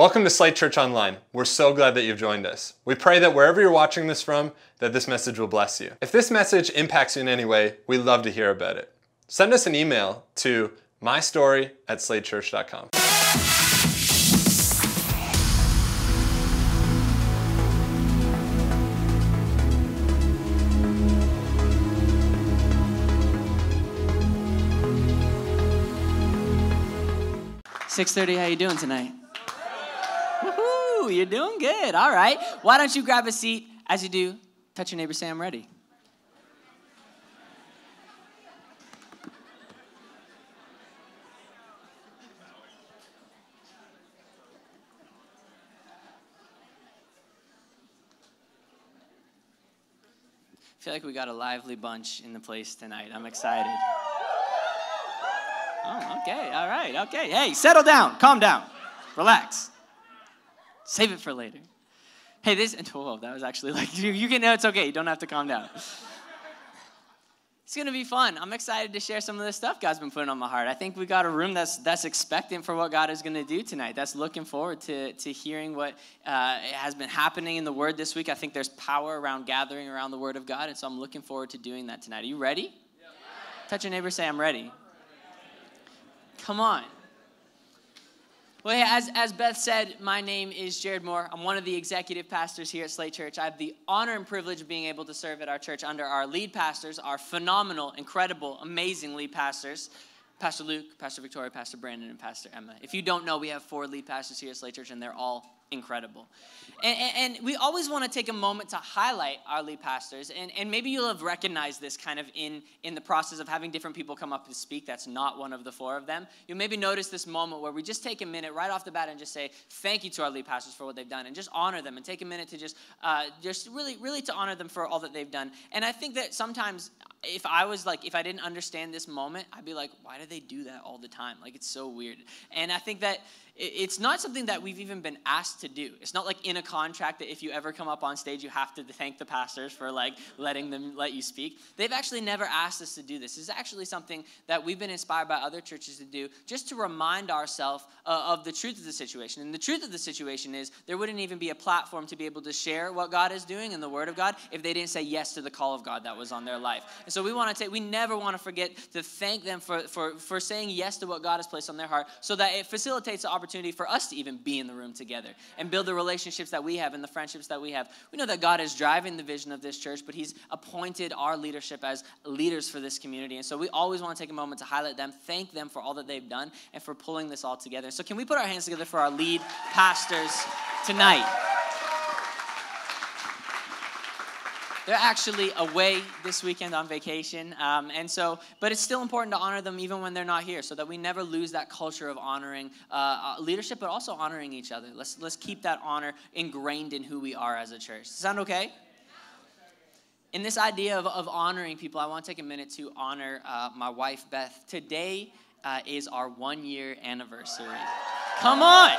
Welcome to Slate Church Online. We're so glad that you've joined us. We pray that wherever you're watching this from, that this message will bless you. If this message impacts you in any way, we'd love to hear about it. Send us an email to mystory at slatechurch.com. Six thirty. How you doing tonight? You're doing good. All right. Why don't you grab a seat? As you do, touch your neighbor. Say, "I'm ready." I feel like we got a lively bunch in the place tonight. I'm excited. Oh, okay. All right. Okay. Hey, settle down. Calm down. Relax. Save it for later. Hey, this, whoa, that was actually like, you, you can know it's okay. You don't have to calm down. It's gonna be fun. I'm excited to share some of the stuff God's been putting on my heart. I think we got a room that's that's expectant for what God is gonna do tonight. That's looking forward to, to hearing what uh, has been happening in the Word this week. I think there's power around gathering around the Word of God, and so I'm looking forward to doing that tonight. Are you ready? Yeah. Touch your neighbor, say, I'm ready. Come on. Well, as, as Beth said, my name is Jared Moore. I'm one of the executive pastors here at Slate Church. I have the honor and privilege of being able to serve at our church under our lead pastors, our phenomenal, incredible, amazing lead pastors, Pastor Luke, Pastor Victoria, Pastor Brandon, and Pastor Emma. If you don't know, we have four lead pastors here at Slate Church, and they're all incredible. And, and, we always want to take a moment to highlight our lead pastors. And, and maybe you'll have recognized this kind of in, in the process of having different people come up and speak. That's not one of the four of them. You'll maybe notice this moment where we just take a minute right off the bat and just say thank you to our lead pastors for what they've done and just honor them and take a minute to just, uh, just really, really to honor them for all that they've done. And I think that sometimes if I was like, if I didn't understand this moment, I'd be like, why do they do that all the time? Like, it's so weird. And I think that it's not something that we've even been asked to do. It's not like in a contract that if you ever come up on stage, you have to thank the pastors for like letting them let you speak. They've actually never asked us to do this. It's actually something that we've been inspired by other churches to do just to remind ourselves uh, of the truth of the situation. And the truth of the situation is there wouldn't even be a platform to be able to share what God is doing in the Word of God if they didn't say yes to the call of God that was on their life. And so we want to take, we never want to forget to thank them for, for, for saying yes to what God has placed on their heart so that it facilitates the opportunity opportunity for us to even be in the room together and build the relationships that we have and the friendships that we have. We know that God is driving the vision of this church, but He's appointed our leadership as leaders for this community. And so we always want to take a moment to highlight them, thank them for all that they've done, and for pulling this all together. So, can we put our hands together for our lead pastors tonight? They're actually away this weekend on vacation. Um, and so, but it's still important to honor them even when they're not here so that we never lose that culture of honoring uh, uh, leadership, but also honoring each other. Let's, let's keep that honor ingrained in who we are as a church. Sound okay? In this idea of, of honoring people, I want to take a minute to honor uh, my wife, Beth. Today uh, is our one year anniversary. Come on!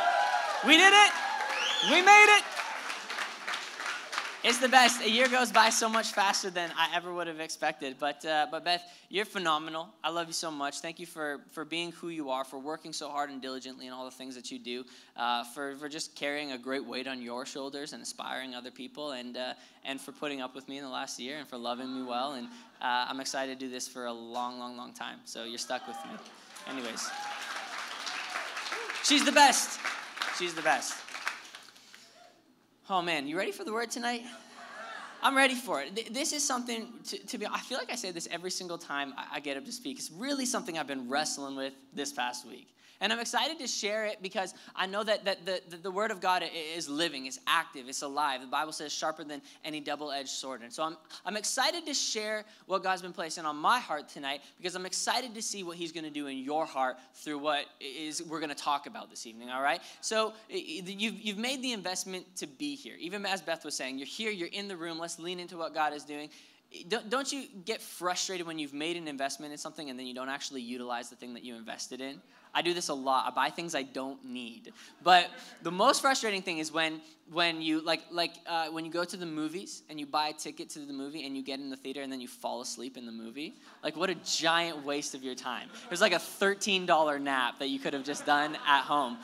We did it! We made it! It's the best. A year goes by so much faster than I ever would have expected. But, uh, but Beth, you're phenomenal. I love you so much. Thank you for, for being who you are, for working so hard and diligently in all the things that you do, uh, for, for just carrying a great weight on your shoulders and inspiring other people, and, uh, and for putting up with me in the last year and for loving me well. And uh, I'm excited to do this for a long, long, long time. So you're stuck with me. Anyways, she's the best. She's the best. Oh man, you ready for the word tonight? I'm ready for it. This is something to, to, be, I feel like I say this every single time I get up to speak. It's really something I've been wrestling with this past week. And I'm excited to share it because I know that, that the, the, the Word of God is living, it's active, it's alive. The Bible says sharper than any double edged sword. And so I'm, I'm excited to share what God's been placing on my heart tonight because I'm excited to see what He's going to do in your heart through what is we're going to talk about this evening, all right? So you've, you've made the investment to be here. Even as Beth was saying, you're here, you're in the room, let's lean into what God is doing don't you get frustrated when you've made an investment in something and then you don't actually utilize the thing that you invested in? I do this a lot. I buy things I don't need. But the most frustrating thing is when when you like like uh, when you go to the movies and you buy a ticket to the movie and you get in the theater and then you fall asleep in the movie. Like what a giant waste of your time. There's like a $13 nap that you could have just done at home.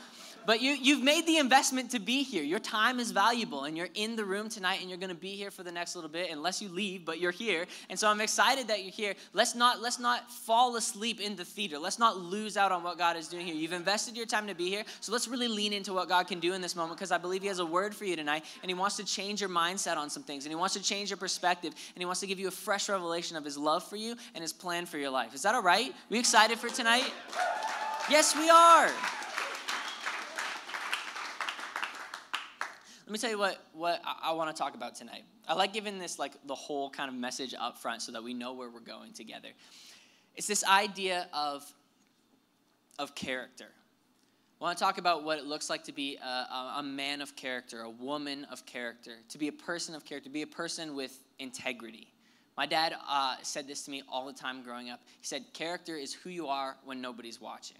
But you, you've made the investment to be here. Your time is valuable, and you're in the room tonight, and you're going to be here for the next little bit, unless you leave, but you're here. And so I'm excited that you're here. Let's not, let's not fall asleep in the theater. Let's not lose out on what God is doing here. You've invested your time to be here, so let's really lean into what God can do in this moment because I believe He has a word for you tonight, and He wants to change your mindset on some things, and He wants to change your perspective, and He wants to give you a fresh revelation of His love for you and His plan for your life. Is that all right? We excited for tonight? Yes, we are. Let me tell you what, what I, I want to talk about tonight. I like giving this like the whole kind of message up front so that we know where we're going together. It's this idea of, of character. I want to talk about what it looks like to be a, a, man of character, a woman of character, to be a person of character, to be a person with integrity. My dad uh, said this to me all the time growing up. He said, Character is who you are when nobody's watching,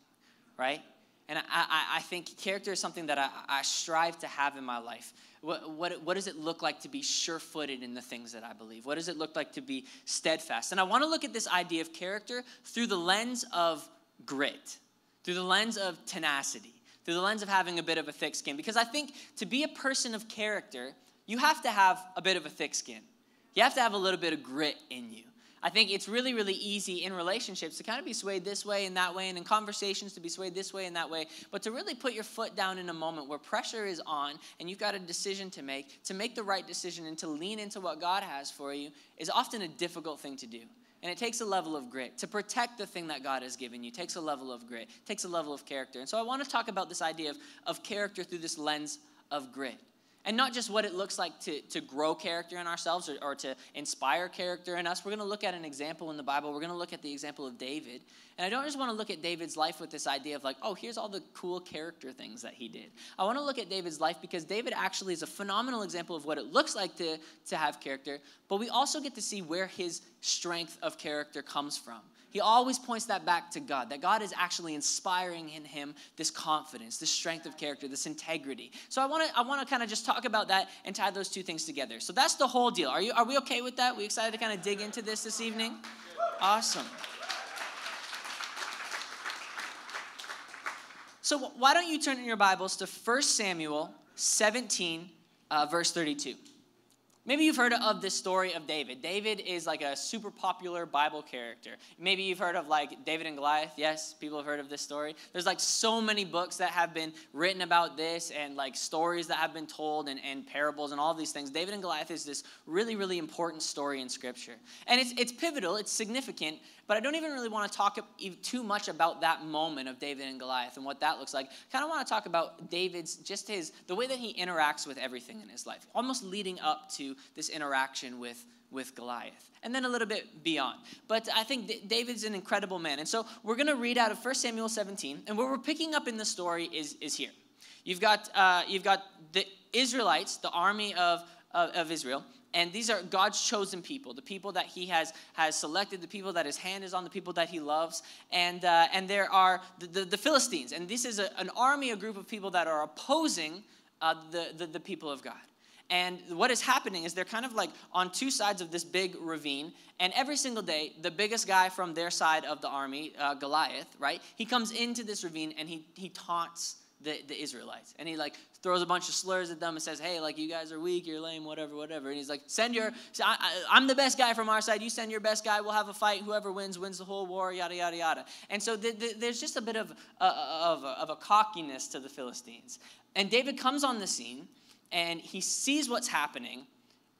right? And I, I, think character is something that I, I, strive to have in my life. What, what, what does it look like to be sure footed in the things that I believe? What does it look like to be steadfast? And I want to look at this idea of character through the lens of grit, through the lens of tenacity, through the lens of having a bit of a thick skin. Because I think to be a person of character, you have to have a bit of a thick skin. You have to have a little bit of grit in you. I think it's really, really easy in relationships to kind of be swayed this way and that way, and in conversations to be swayed this way and that way, but to really put your foot down in a moment where pressure is on and you've got a decision to make, to make the right decision and to lean into what God has for you is often a difficult thing to do. And it takes a level of grit. To protect the thing that God has given you takes a level of grit, takes a level of character. And so I want to talk about this idea of, of character through this lens of grit and not just what it looks like to, to grow character in ourselves or, or to inspire character in us. We're going to look at an example in the Bible. We're going to look at the example of David. And I don't just want to look at David's life with this idea of like, oh, here's all the cool character things that he did. I want to look at David's life because David actually is a phenomenal example of what it looks like to, to have character, but we also get to see where his strength of character comes from. He always points that back to God, that God is actually inspiring in him this confidence, this strength of character, this integrity. So I want to I want to kind of just talk about that and tie those two things together. So that's the whole deal. Are you are we okay with that? We excited to kind of dig into this this evening? Awesome. So why don't you turn in your Bibles to 1 Samuel 17 uh, verse 32. Maybe you've heard of this story of David. David is like a super popular Bible character. Maybe you've heard of like David and Goliath. Yes, people have heard of this story. There's like so many books that have been written about this and like stories that have been told and, and parables and all these things. David and Goliath is this really, really important story in Scripture. And it's, it's pivotal, it's significant, but I don't even really want to talk too much about that moment of David and Goliath and what that looks like. Kind of want to talk about David's, just his, the way that he interacts with everything in his life, almost leading up to this interaction with, with Goliath, and then a little bit beyond. But I think David's an incredible man. And so we're going to read out of 1 Samuel 17, and where we're picking up in the story is, is here. You've got, uh, you've got the Israelites, the army of, of, of Israel, and these are god's chosen people the people that he has has selected the people that his hand is on the people that he loves. And uh, and there are the, the, the philistines. And this is a, an army a group of people that are opposing uh, the, the, the people of god. And what is happening is they're kind of like on two sides of this big ravine. And every single day, the biggest guy from their side of the army, uh, Goliath, right, he comes into this ravine and he, he taunts the, the Israelites. And he like throws a bunch of slurs at them and says, hey, like you guys are weak, you're lame, whatever, whatever. And he's like, send your, I, am the best guy from our side. You send your best guy. We'll have a fight. Whoever wins, wins the whole war, yada, yada, yada. And so the, the, there's just a bit of, uh, of, of a cockiness to the Philistines. And David comes on the scene and he sees what's happening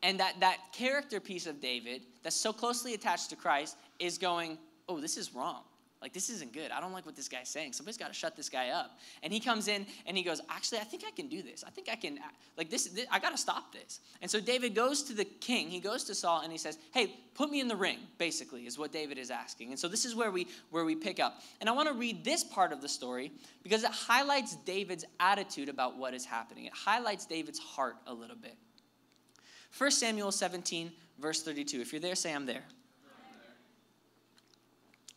and that that character piece of david that's so closely attached to christ is going oh this is wrong like this isn't good. I don't like what this guy's saying. Somebody's got to shut this guy up. And he comes in and he goes actually i think i can do this. I think i can like this, this i got to stop this. And so david goes to the king. He goes to saul and he says hey put me in the ring basically is what david is asking. And so this is where we where we pick up. And i want to read this part of the story because it highlights david's attitude about what is happening. It highlights david's heart a little bit. 1 samuel 17 verse 32 if you're there say i'm there.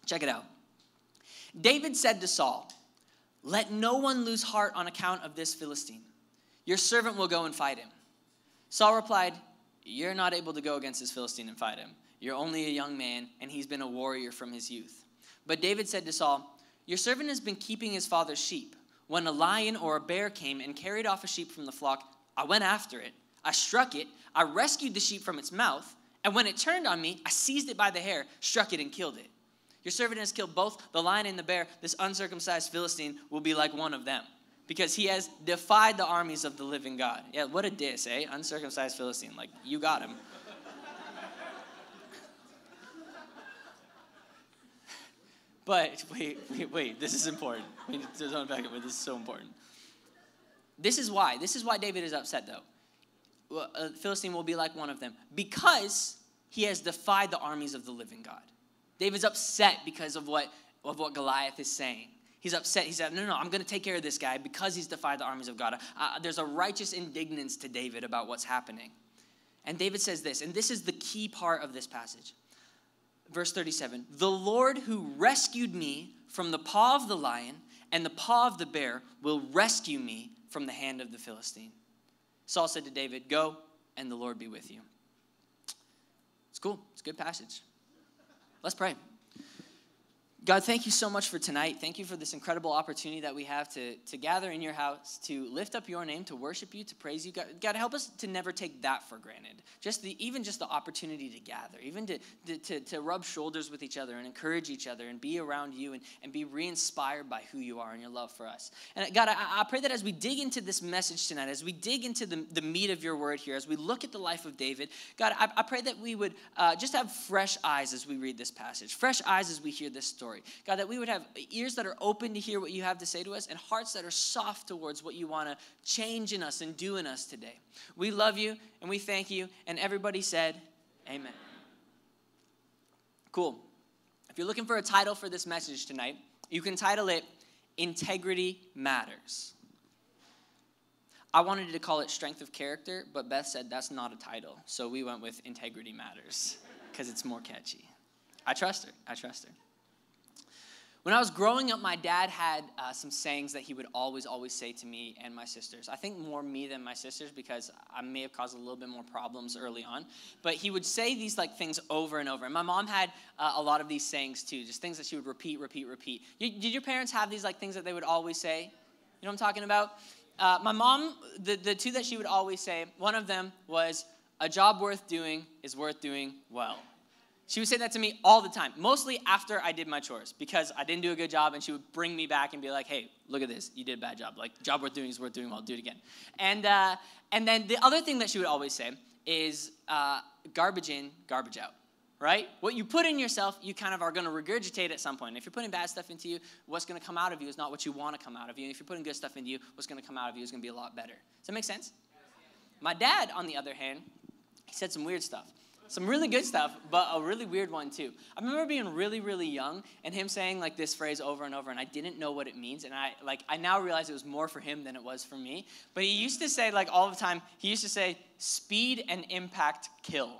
Check it out David said to Saul, Let no one lose heart on account of this Philistine. Your servant will go and fight him. Saul replied, You're not able to go against this Philistine and fight him. You're only a young man, and he's been a warrior from his youth. But David said to Saul, Your servant has been keeping his father's sheep. when a lion or a bear came and carried off a sheep from the flock, I went after it. I struck it. I rescued the sheep from its mouth. And when it turned on me, I seized it by the hair, struck it, and killed it. Your servant has killed both the lion and the bear. This uncircumcised Philistine will be like one of them because he has defied the armies of the living God. Yeah, what a diss, eh? Uncircumcised Philistine. Like, you got him. but wait, wait, wait. This is important. We need to unpack it, but this is so important. This is why. This is why David is upset, though. A Philistine will be like one of them because he has defied the armies of the living God. David's upset because of what, of what Goliath is saying. He's upset. He said, No, no, I'm going to take care of this guy because he's defied the armies of God. Uh, there's a righteous indignance to David about what's happening. And David says this, and this is the key part of this passage. Verse 37 The Lord who rescued me from the paw of the lion and the paw of the bear will rescue me from the hand of the Philistine. Saul said to David, Go, and the Lord be with you. It's cool. It's a good passage. Let's pray. God, thank you so much for tonight. Thank you for this incredible opportunity that we have to, to gather in your house, to lift up your name, to worship you, to praise you. God, God help us to never take that for granted. Just the, even just the opportunity to gather, even to, to, to, rub shoulders with each other and encourage each other and be around you and, and be re inspired by who you are and your love for us. And God, I, I pray that as we dig into this message tonight, as we dig into the, the meat of your word here, as we look at the life of David, God, I, I pray that we would uh, just have fresh eyes as we read this passage, fresh eyes as we hear this story story. God, that we would have ears that are open to hear what you have to say to us and hearts that are soft towards what you want to change in us and do in us today. We love you and we thank you. And everybody said, Amen. Cool. If you're looking for a title for this message tonight, you can title it Integrity Matters. I wanted to call it Strength of Character, but Beth said that's not a title. So we went with Integrity Matters because it's more catchy. I trust her. I trust her. When I was growing up, my dad had uh, some sayings that he would always, always say to me and my sisters. I think more me than my sisters because I may have caused a little bit more problems early on. But he would say these like things over and over. And my mom had uh, a lot of these sayings too, just things that she would repeat, repeat, repeat. You, did your parents have these like things that they would always say? You know what I'm talking about? Uh, my mom, the, the two that she would always say, one of them was, a job worth doing is worth doing well. She would say that to me all the time, mostly after I did my chores because I didn't do a good job, and she would bring me back and be like, "Hey, look at this, you did a bad job. Like, job worth doing is worth doing well. Do it again." And uh, and then the other thing that she would always say is, uh, "Garbage in, garbage out." Right? What you put in yourself, you kind of are going to regurgitate at some point. If you're putting bad stuff into you, what's going to come out of you is not what you want to come out of you. And if you're putting good stuff into you, what's going to come out of you is going to be a lot better. Does that make sense? My dad, on the other hand, he said some weird stuff. Some really good stuff, but a really weird one too. I remember being really, really young and him saying like this phrase over and over, and I didn't know what it means. And I like I now realize it was more for him than it was for me. But he used to say like all the time, he used to say, speed and impact kill.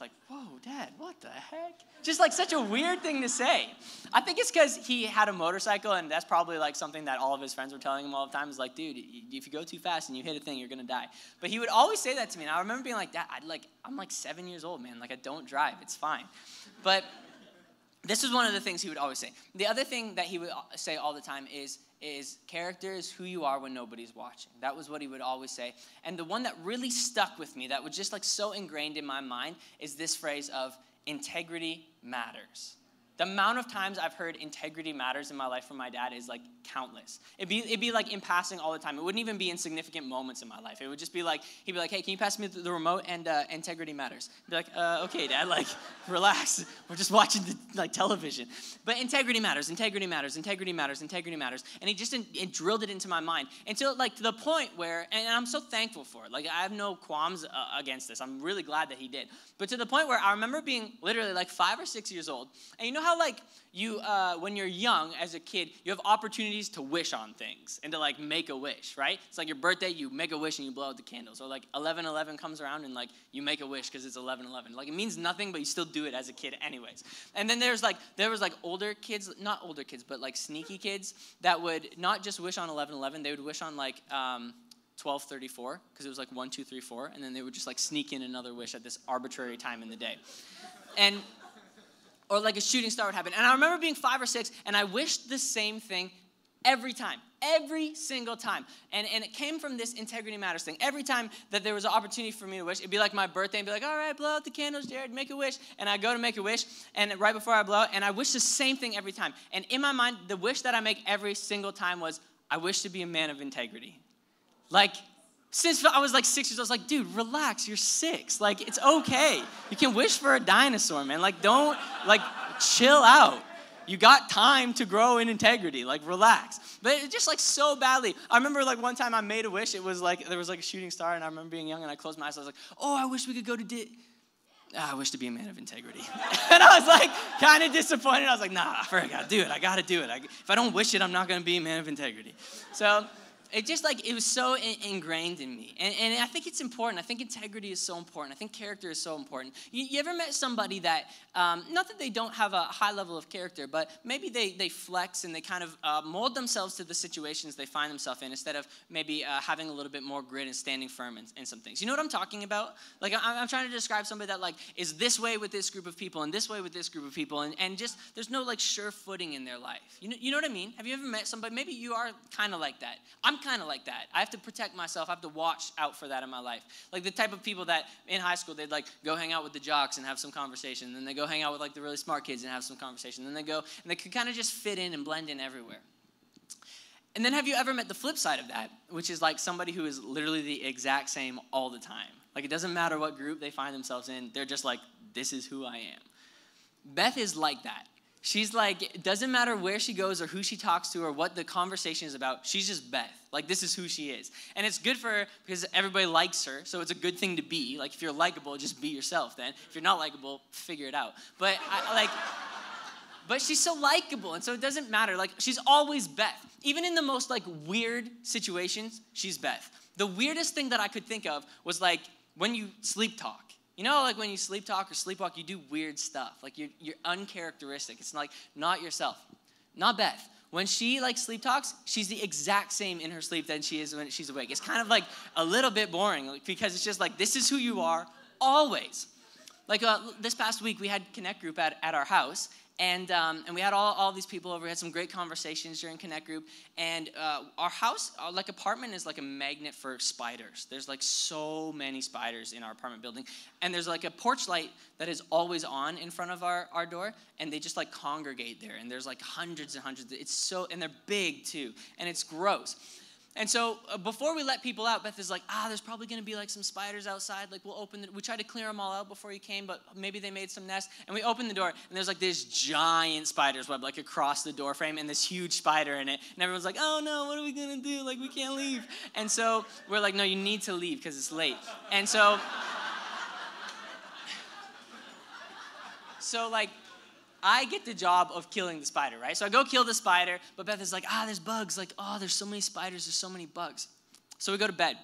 It's like, whoa, dad, what the heck? Just like such a weird thing to say. I think it's because he had a motorcycle, and that's probably like something that all of his friends were telling him all the time. Is like, dude, if you go too fast and you hit a thing, you're gonna die. But he would always say that to me, and I remember being like, that. I'd like, I'm like seven years old, man. Like I don't drive. It's fine. But this is one of the things he would always say. The other thing that he would say all the time is, is character is who you are when nobody's watching. That was what he would always say. And the one that really stuck with me, that was just like so ingrained in my mind, is this phrase of integrity matters. The amount of times I've heard integrity matters in my life from my dad is like countless. It'd be, it'd be like in passing all the time. It wouldn't even be in significant moments in my life. It would just be like, he'd be like, hey, can you pass me the remote and uh, integrity matters? I'd be like, uh, okay, dad, like, relax. We're just watching the, like television. But integrity matters, integrity matters, integrity matters, integrity matters. And he just it drilled it into my mind until like to the point where, and I'm so thankful for it. Like, I have no qualms uh, against this. I'm really glad that he did. But to the point where I remember being literally like five or six years old. And you know how like you uh, when you're young as a kid you have opportunities to wish on things and to like make a wish right? It's like your birthday you make a wish and you blow out the candles. Or like 11 11 comes around and like you make a wish because it's 11 11 like it means nothing but you still do it as a kid anyways. And then there's like there was like older kids not older kids but like sneaky kids that would not just wish on 11 11 they would wish on like um, 1234 because it was like 1 2 3 4 and then they would just like sneak in another wish at this arbitrary time in the day. And or like a shooting star would happen. And I remember being five or six, and I wished the same thing Every time, every single time. And, and it came from this integrity matters thing. Every time that there was an opportunity for me to wish, it'd be like my birthday and be like, all right, blow out the candles, Jared, make a wish. And I go to make a wish, and right before I blow, and I wish the same thing every time. And in my mind, the wish that I make every single time was, I wish to be a man of integrity. Like, since I was like six years old, I was like, dude, relax, you're six. Like, it's okay. You can wish for a dinosaur, man. Like, don't, like, chill out. You got time to grow in integrity. Like, relax. But it just like so badly. I remember like one time I made a wish. It was like there was like a shooting star, and I remember being young, and I closed my eyes. I was like, oh, I wish we could go to. Di- oh, I wish to be a man of integrity. and I was like kind of disappointed. I was like, nah, I gotta do it. I gotta do it. I, if I don't wish it, I'm not gonna be a man of integrity. So it just like it was so in, ingrained in me. And, and, i think it's important. I think integrity is so important. I think character is so important. You, you ever met somebody that um, not that they don't have a high level of character but maybe they, they flex and they kind of uh, mold themselves to the situations they find themselves in instead of maybe uh, having a little bit more grit and standing firm in, in, some things. You know what i'm talking about? Like I'm, I'm, trying to describe somebody that like is this way with this group of people and this way with this group of people and, and just there's no like sure footing in their life. You know, you know what i mean? Have you ever met somebody? Maybe you are kind of like that. I'm kind of like that. I have to protect myself. I have to watch out for that in my life. Like the type of people that in high school they'd like go hang out with the jocks and have some conversation. And then they go hang out with like the really smart kids and have some conversation. And then they go and they could kind of just fit in and blend in everywhere. And then have you ever met the flip side of that, which is like somebody who is literally the exact same all the time? Like it doesn't matter what group they find themselves in, they're just like, this is who I am. Beth is like that. She's like, it doesn't matter where she goes or who she talks to or what the conversation is about. She's just Beth. Like, this is who she is. And it's good for her because everybody likes her. So it's a good thing to be. Like, if you're likable, just be yourself then. If you're not likable, figure it out. But, I, like, but she's so likable. And so it doesn't matter. Like, she's always Beth. Even in the most, like, weird situations, she's Beth. The weirdest thing that I could think of was, like, when you sleep talk you know, like when you sleep talk or sleepwalk, you do weird stuff. Like you're, you're uncharacteristic. It's like not yourself. Not Beth. When she like sleep talks, she's the exact same in her sleep than she is when she's awake. It's kind of like a little bit boring because it's just like this is who you are always. Like uh, this past week, we had Connect Group at, at our house, and, um, and we had all, all these people over. We had some great conversations during Connect Group. And uh, our house, our, like apartment, is like a magnet for spiders. There's like so many spiders in our apartment building. And there's like a porch light that is always on in front of our, our door. And they just like congregate there. And there's like hundreds and hundreds. It's so, and they're big too. And it's gross. And so uh, before we let people out, Beth is like, ah, there's probably going to be like some spiders outside. Like we'll open it. We tried to clear them all out before you came, but maybe they made some nests. And we opened the door, and there's like this giant spider's web like across the door frame, and this huge spider in it. And everyone's like, oh no, what are we going to do? Like we can't leave. And so we're like, no, you need to leave because it's late. And so. so like I get the job of killing the spider, right? So I go kill the spider, but Beth is like, ah, there's bugs. Like, oh, there's so many spiders, there's so many bugs. So we go to bed.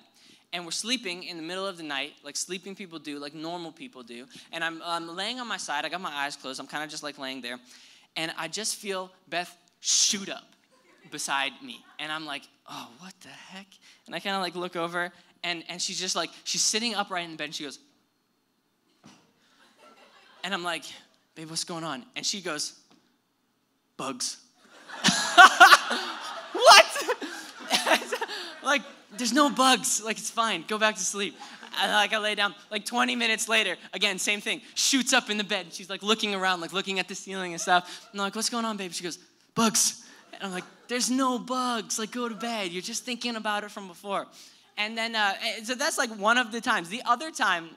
And we're sleeping in the middle of the night, like sleeping people do, like normal people do. And I'm, I'm laying on my side. I got my eyes closed. I'm kind of just like laying there. And I just feel Beth shoot up beside me. And I'm like, oh, what the heck? And I kind of like look over, and, and she's just like, she's sitting upright in the bed, and she goes, and I'm like, babe, what's going on? And she goes, bugs. what? like, there's no bugs. Like, it's fine. Go back to sleep. And like I lay down, like 20 minutes later, again, same thing. Shoots up in the bed. She's like looking around, like looking at the ceiling and stuff. And I'm like, what's going on, babe? She goes, bugs. And I'm like, there's no bugs. Like, go to bed. You're just thinking about it from before. And then, uh, so that's like one of the times. The other time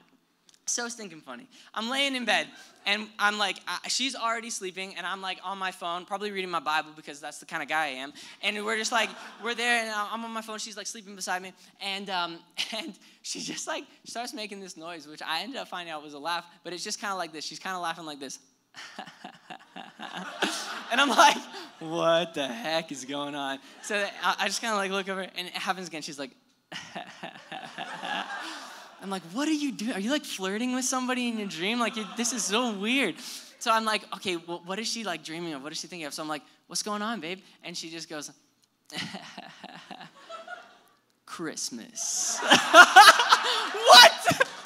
so stinking funny. I'm laying in bed and I'm like, she's already sleeping, and I'm like on my phone, probably reading my Bible because that's the kind of guy I am. And we're just like, we're there, and I'm on my phone. She's like sleeping beside me, and um, and she just like starts making this noise, which I ended up finding out was a laugh, but it's just kind of like this. She's kind of laughing like this. and I'm like, what the heck is going on? So I just kind of like look over, and it happens again. She's like. I'm like, what are you doing? Are you like flirting with somebody in your dream? Like, this is so weird. So I'm like, okay, well, what is she like dreaming of? What is she thinking of? So I'm like, what's going on, babe? And she just goes, Christmas. what?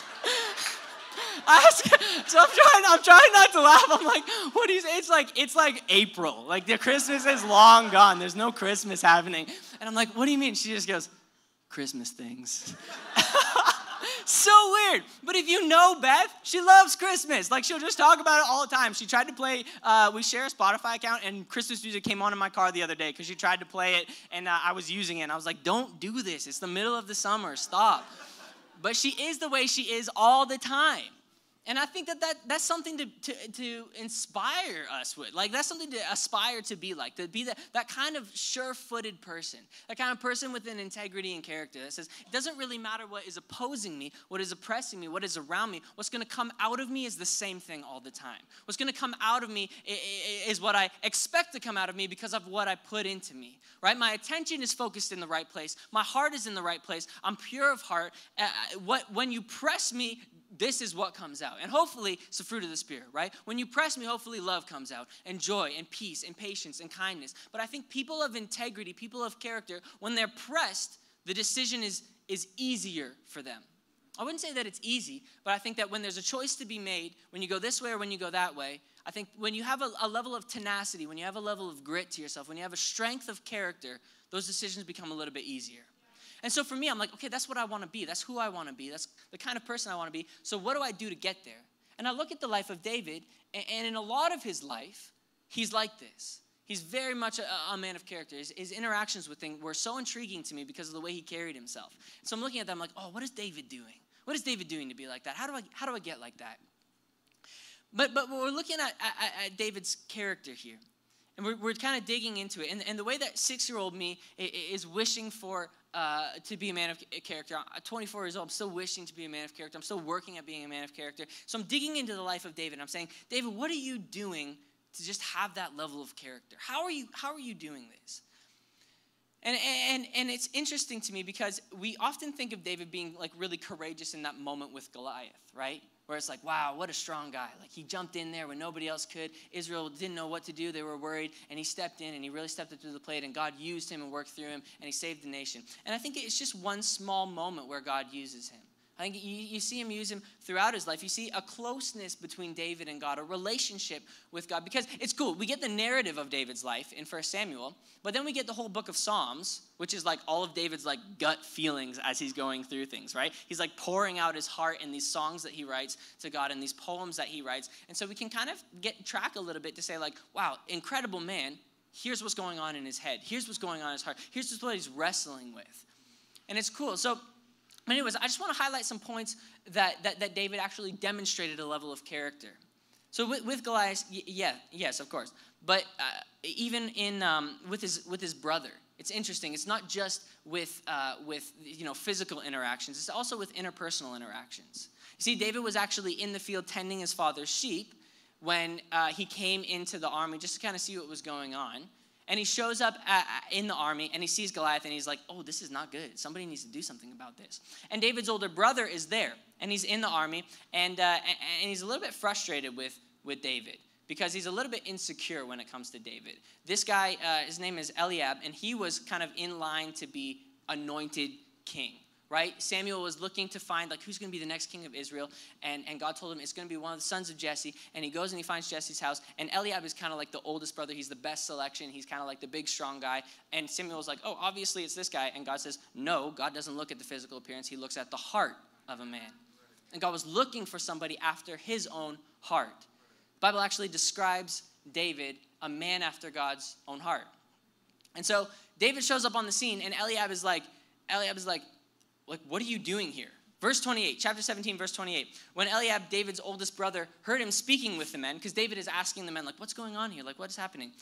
ask, so I'm trying, I'm trying not to laugh. I'm like, what is, it's like, it's like April. Like the Christmas is long gone. There's no Christmas happening. And I'm like, what do you mean? She just goes, Christmas things. So weird. But if you know Beth, she loves Christmas. Like she'll just talk about it all the time. She tried to play, uh, we share a Spotify account, and Christmas music came on in my car the other day because she tried to play it, and uh, I was using it. And I was like, don't do this. It's the middle of the summer. Stop. But she is the way she is all the time. And I think that, that that's something to, to, to inspire us with. Like, that's something to aspire to be like, to be that, that kind of sure footed person, that kind of person with an integrity and character that says, it doesn't really matter what is opposing me, what is oppressing me, what is around me. What's going to come out of me is the same thing all the time. What's going to come out of me is what I expect to come out of me because of what I put into me, right? My attention is focused in the right place, my heart is in the right place, I'm pure of heart. Uh, what, when you press me, this is what comes out. And hopefully, it's the fruit of the Spirit, right? When you press me, hopefully, love comes out, and joy, and peace, and patience, and kindness. But I think people of integrity, people of character, when they're pressed, the decision is, is easier for them. I wouldn't say that it's easy, but I think that when there's a choice to be made, when you go this way or when you go that way, I think when you have a, a level of tenacity, when you have a level of grit to yourself, when you have a strength of character, those decisions become a little bit easier. And so for me, I'm like, okay, that's what I want to be. That's who I want to be. That's the kind of person I want to be. So what do I do to get there? And I look at the life of David, and in a lot of his life, he's like this. He's very much a, a man of character. His, his, interactions with things were so intriguing to me because of the way he carried himself. So I'm looking at them like, oh, what is David doing? What is David doing to be like that? How do I, how do I get like that? But, but we're looking at, at, at David's character here. And we're, we're kind of digging into it. And, and the way that six year old me is wishing for uh, to be a man of character. I'm 24 years old. I'm still wishing to be a man of character. I'm still working at being a man of character. So I'm digging into the life of David. I'm saying, David, what are you doing to just have that level of character? How are you, how are you doing this? And, and, and it's interesting to me because we often think of David being like really courageous in that moment with Goliath, right? Where it's like, wow, what a strong guy. Like he jumped in there when nobody else could. Israel didn't know what to do. They were worried. And he stepped in and he really stepped up to the plate. And God used him and worked through him and he saved the nation. And I think it's just one small moment where God uses him. I think you, you see him use him throughout his life. You see a closeness between David and God, a relationship with God. Because it's cool. We get the narrative of David's life in 1 Samuel, but then we get the whole book of Psalms, which is like all of David's like gut feelings as he's going through things, right? He's like pouring out his heart in these songs that he writes to God and these poems that he writes. And so we can kind of get track a little bit to say, like, wow, incredible man. Here's what's going on in his head. Here's what's going on in his heart. Here's just what he's wrestling with. And it's cool. So anyways, I just want to highlight some points that, that, that David actually demonstrated a level of character. So with, with Goliath, yeah, yes, of course. But uh, even in um, with his with his brother, it's interesting. It's not just with uh, with you know physical interactions. It's also with interpersonal interactions. You see, David was actually in the field tending his father's sheep when uh, he came into the army just to kind of see what was going on. And he shows up at, in the army and he sees Goliath and he's like, oh, this is not good. Somebody needs to do something about this. And David's older brother is there and he's in the army and, uh, and he's a little bit frustrated with, with David because he's a little bit insecure when it comes to David. This guy, uh, his name is Eliab, and he was kind of in line to be anointed king right? Samuel was looking to find like who's going to be the next king of Israel, and, and God told him it's going to be one of the sons of Jesse. And he goes and he finds Jesse's house, and Eliab is kind of like the oldest brother. He's the best selection. He's kind of like the big strong guy. And Samuel was like, oh, obviously it's this guy. And God says, no, God doesn't look at the physical appearance. He looks at the heart of a man. And God was looking for somebody after His own heart. The Bible actually describes David a man after God's own heart. And so David shows up on the scene, and Eliab is like, Eliab is like, like, what are you doing here? Verse 28, chapter 17, verse 28. When Eliab, David's oldest brother, heard him speaking with the men, because David is asking the men, like, what's going on here? Like, what is happening?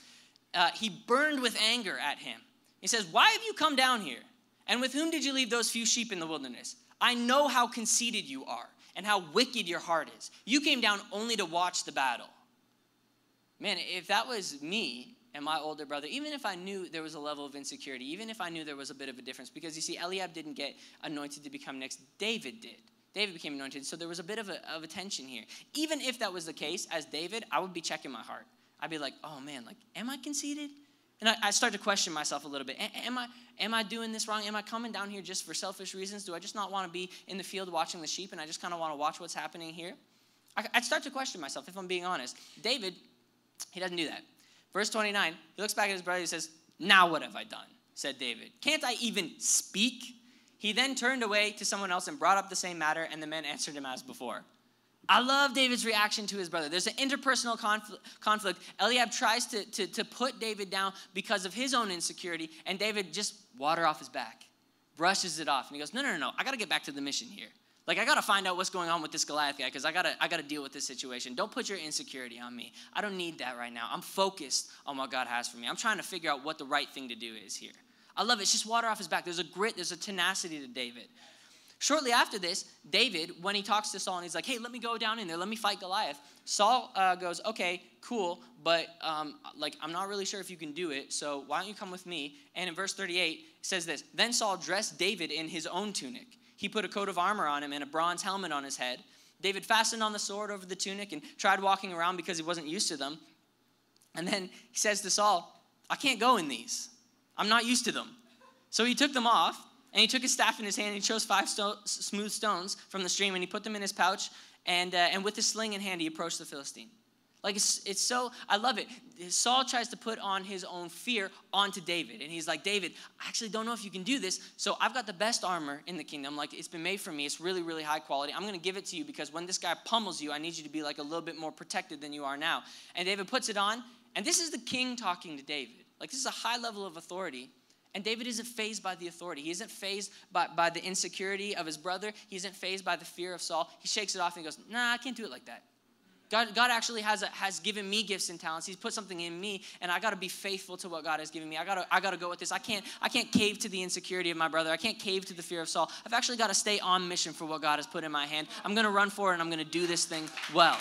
Uh, he burned with anger at him. He says, Why have you come down here? And with whom did you leave those few sheep in the wilderness? I know how conceited you are and how wicked your heart is. You came down only to watch the battle. Man, if that was me, and my older brother, even if I knew there was a level of insecurity, even if I knew there was a bit of a difference, because you see, Eliab didn't get anointed to become next, David did. David became anointed, so there was a bit of a, of a tension here. Even if that was the case, as David, I would be checking my heart. I'd be like, oh man, like, am I conceited? And I, I start to question myself a little bit. Am I, am I doing this wrong? Am I coming down here just for selfish reasons? Do I just not want to be in the field watching the sheep and I just kind of want to watch what's happening here? I, I'd start to question myself if I'm being honest. David, he doesn't do that. Verse 29, he looks back at his brother, he says, Now what have I done? said David. Can't I even speak? He then turned away to someone else and brought up the same matter, and the man answered him as before. I love David's reaction to his brother. There's an interpersonal conflict. Eliab tries to, to, to put David down because of his own insecurity, and David just water off his back, brushes it off, and he goes, No, no, no, no. I got to get back to the mission here. Like I gotta find out what's going on with this Goliath guy because I gotta I gotta deal with this situation. Don't put your insecurity on me. I don't need that right now. I'm focused on what God has for me. I'm trying to figure out what the right thing to do is here. I love it. It's just water off his back. There's a grit, there's a tenacity to David. Shortly after this, David, when he talks to Saul and he's like, hey, let me go down in there, let me fight Goliath, Saul uh, goes, okay, cool, but um, like, I'm not really sure if you can do it, so why don't you come with me? And in verse 38, it says this Then Saul dressed David in his own tunic. He put a coat of armor on him and a bronze helmet on his head. David fastened on the sword over the tunic and tried walking around because he wasn't used to them. And then he says to Saul, I can't go in these. I'm not used to them. So he took them off and he took his staff in his hand and he chose five sto- smooth stones from the stream and he put them in his pouch. And, uh, and with his sling in hand, he approached the Philistine. Like it's, it's so, I love it. Saul tries to put on his own fear onto David. And he's like, David, I actually don't know if you can do this. So I've got the best armor in the kingdom. Like it's been made for me. It's really, really high quality. I'm going to give it to you because when this guy pummels you, I need you to be like a little bit more protected than you are now. And David puts it on. And this is the king talking to David. Like this is a high level of authority. And David isn't fazed by the authority. He isn't fazed by, by the insecurity of his brother. He isn't fazed by the fear of Saul. He shakes it off and goes, Nah, I can't do it like that. God, God actually has, a, has given me gifts and talents. He's put something in me, and I got to be faithful to what God has given me. I got to I got to go with this. I can't I can't cave to the insecurity of my brother. I can't cave to the fear of Saul. I've actually got to stay on mission for what God has put in my hand. I'm going to run for it, and I'm going to do this thing well.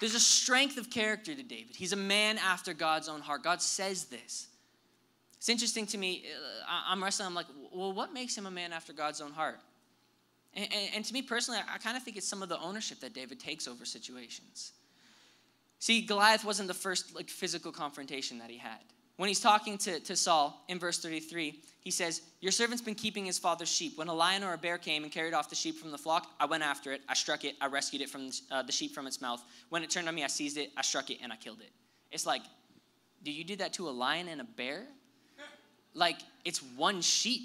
There's a strength of character to David. He's a man after God's own heart. God says this. It's interesting to me. Uh, I'm wrestling. I'm like, well, what makes him a man after God's own heart? And, and, and to me personally, I, I kind of think it's some of the ownership that David takes over situations. See, Goliath wasn't the first like physical confrontation that he had. When he's talking to, to Saul in verse 33, he says, Your servant's been keeping his father's sheep. When a lion or a bear came and carried off the sheep from the flock, I went after it, I struck it, I rescued it from uh, the sheep from its mouth. When it turned on me, I seized it, I struck it, and I killed it. It's like, do you do that to a lion and a bear? Like it's one sheep.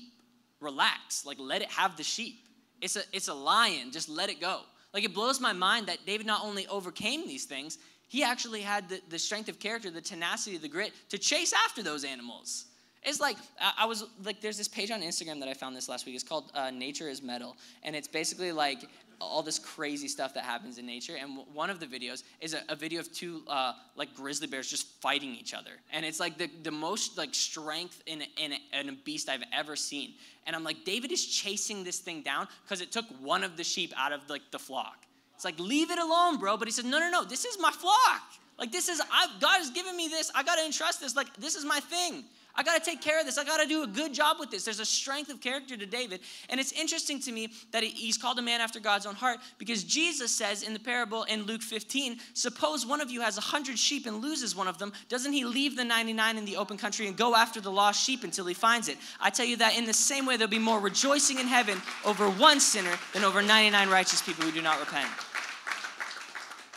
Relax. Like let it have the sheep. It's a it's a lion. Just let it go. Like it blows my mind that David not only overcame these things, he actually had the, the strength of character, the tenacity, the grit to chase after those animals. It's like I was like, there's this page on Instagram that I found this last week. It's called uh, Nature is Metal, and it's basically like all this crazy stuff that happens in nature. And one of the videos is a, a video of two uh, like grizzly bears just fighting each other, and it's like the, the most like strength in, in, in a beast I've ever seen. And I'm like, David is chasing this thing down because it took one of the sheep out of like the flock. It's like leave it alone, bro. But he said, no, no, no. This is my flock. Like this is I, God has given me this. I got to entrust this. Like this is my thing. I got to take care of this. I got to do a good job with this. There's a strength of character to David. And it's interesting to me that he's called a man after God's own heart because Jesus says in the parable in Luke 15, suppose one of you has a hundred sheep and loses one of them. Doesn't he leave the 99 in the open country and go after the lost sheep until he finds it? I tell you that in the same way, there'll be more rejoicing in heaven over one sinner than over 99 righteous people who do not repent.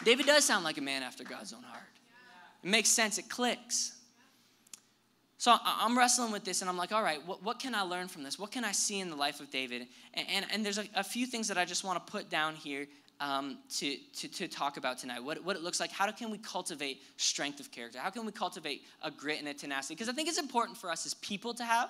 David does sound like a man after God's own heart. It makes sense, it clicks. So I'm wrestling with this and I'm like, all right, what, what can I learn from this? What can I see in the life of David? And, and, and there's a, a, few things that I just want to put down here um, to, to, to talk about tonight. What, what it looks like. How can we cultivate strength of character? How can we cultivate a grit and a tenacity? Because I think it's important for us as people to have,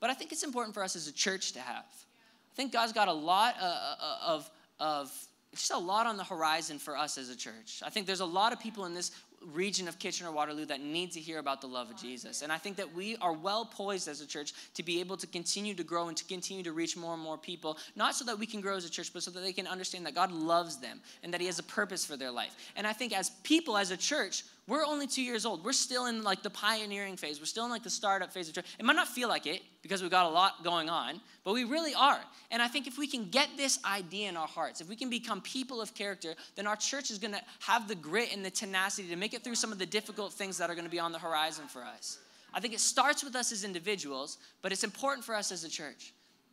but I think it's important for us as a church to have. I think God's got a lot uh, uh, of, of just a lot on the horizon for us as a church. I think there's a lot of people in this region of Kitchener Waterloo that need to hear about the love of Jesus. And I think that we are well poised as a church to be able to continue to grow and to continue to reach more and more people, not so that we can grow as a church, but so that they can understand that God loves them and that He has a purpose for their life. And I think as people, as a church, we're only two years old. We're still in like the pioneering phase. We're still in like the startup phase of church. It might not feel like it because we've got a lot going on, but we really are. And I think if we can get this idea in our hearts, if we can become people of character, then our church is going to have the grit and the tenacity to make it through some of the difficult things that are going to be on the horizon for us. I think it starts with us as individuals, but it's important for us as a church.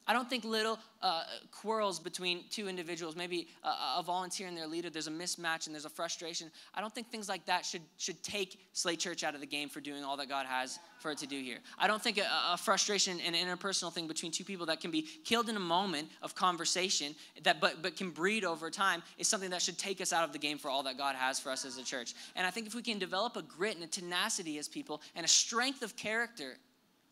I don't think little uh, quarrels between two individuals, maybe a, a, volunteer and their leader, there's a mismatch and there's a frustration. I don't think things like that should, should take Slate Church out of the game for doing all that God has for it to do here. I don't think a, a frustration and an interpersonal thing between two people that can be killed in a moment of conversation, that but, but can breed over time, is something that should take us out of the game for all that God has for us as a church. And I think if we can develop a grit and a tenacity as people and a strength of character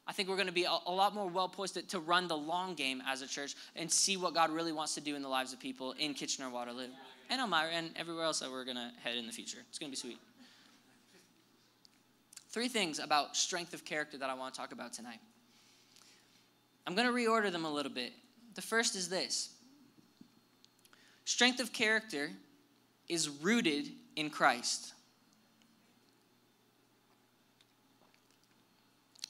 I think we're going to be a, a lot more well poised to, to, run the long game as a church and see what God really wants to do in the lives of people in Kitchener Waterloo and Elmira and everywhere else that we're going to head in the future. It's going to be sweet. Three things about strength of character that I want to talk about tonight. I'm going to reorder them a little bit. The first is this strength of character is rooted in Christ.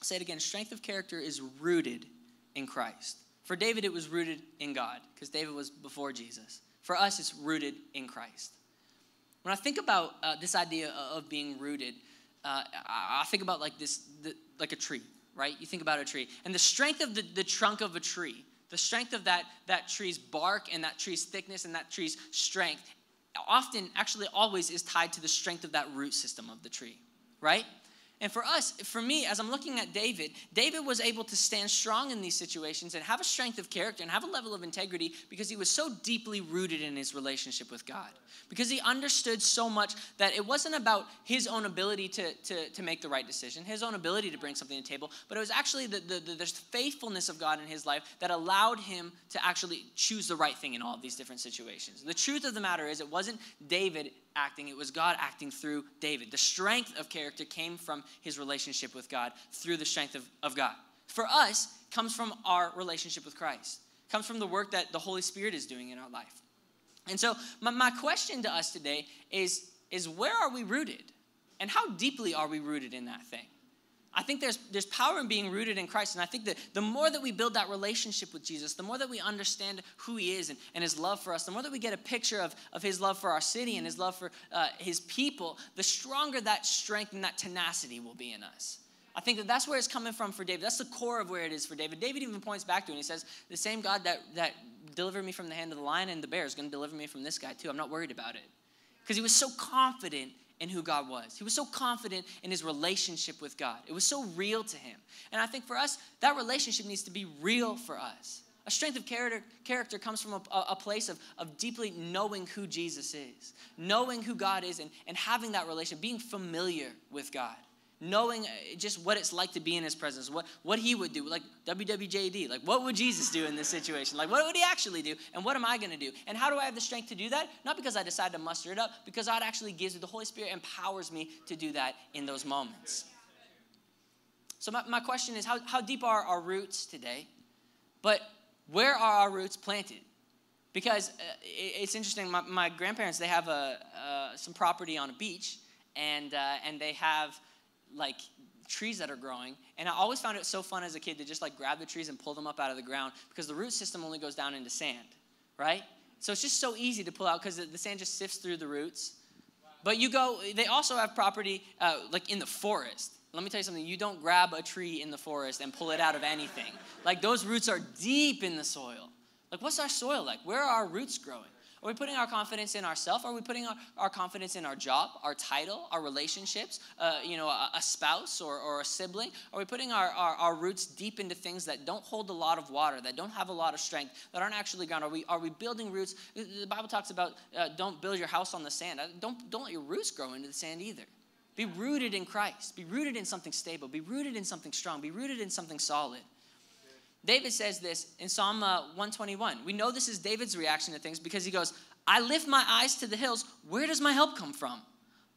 Say it again strength of character is rooted in Christ. For David, it was rooted in God, because David was before Jesus. For us, it's rooted in Christ. When I think about uh, this idea of being rooted, uh, I think about like this, the, like a tree, right? You think about a tree, and the strength of the, the trunk of a tree, the strength of that that tree's bark and that tree's thickness and that tree's strength, often, actually, always is tied to the strength of that root system of the tree, right? And for us, for me, as I'm looking at David, David was able to stand strong in these situations and have a strength of character and have a level of integrity because he was so deeply rooted in his relationship with God. Because he understood so much that it wasn't about his own ability to, to, to make the right decision, his own ability to bring something to the table, but it was actually the, the, the, the faithfulness of God in his life that allowed him to actually choose the right thing in all of these different situations. The truth of the matter is, it wasn't David acting, it was God acting through David. The strength of character came from his relationship with God through the strength of, of God. For us, comes from our relationship with Christ, comes from the work that the Holy Spirit is doing in our life. And so, my, my question to us today is, is where are we rooted? And how deeply are we rooted in that thing? I think there's, there's power in being rooted in Christ. And I think that the more that we build that relationship with Jesus, the more that we understand who he is and, and his love for us, the more that we get a picture of, of his love for our city and his love for uh, his people, the stronger that strength and that tenacity will be in us. I think that that's where it's coming from for David. That's the core of where it is for David. David even points back to it and he says, The same God that, that delivered me from the hand of the lion and the bear is going to deliver me from this guy too. I'm not worried about it. Because he was so confident in who God was. He was so confident in his relationship with God. It was so real to him. And I think for us, that relationship needs to be real for us. A strength of character, character comes from a, a place of, of deeply knowing who Jesus is, knowing who God is, and, and having that relationship, being familiar with God knowing uh, just what it's like to be in his presence, what, what he would do, like WWJD, like what would Jesus do in this situation? Like what would he actually do? And what am I going to do? And how do I have the strength to do that? Not because I decide to muster it up, because God actually gives me, the Holy Spirit empowers me to do that in those moments. So my, my question is, how, how deep are our roots today? But where are our roots planted? Because uh, it's interesting, my, my, grandparents, they have a, uh, some property on a beach, and, uh, and they have like trees that are growing. And I always found it so fun as a kid to just like grab the trees and pull them up out of the ground because the root system only goes down into sand, right? So it's just so easy to pull out because the sand just sifts through the roots. But you go, they also have property uh, like in the forest. Let me tell you something. You don't grab a tree in the forest and pull it out of anything. Like those roots are deep in the soil. Like, what's our soil like? Where are our roots growing? Are we putting our confidence in ourselves? Are we putting our, our, confidence in our job, our title, our relationships, uh, you know, a, a, spouse or, or a sibling? Are we putting our, our, our, roots deep into things that don't hold a lot of water, that don't have a lot of strength, that aren't actually ground? Are we, are we building roots? The Bible talks about uh, don't build your house on the sand. Uh, don't, don't let your roots grow into the sand either. Be rooted in Christ. Be rooted in something stable. Be rooted in something strong. Be rooted in something solid. David says this in Psalm uh, 121. We know this is David's reaction to things because he goes, I lift my eyes to the hills. Where does my help come from?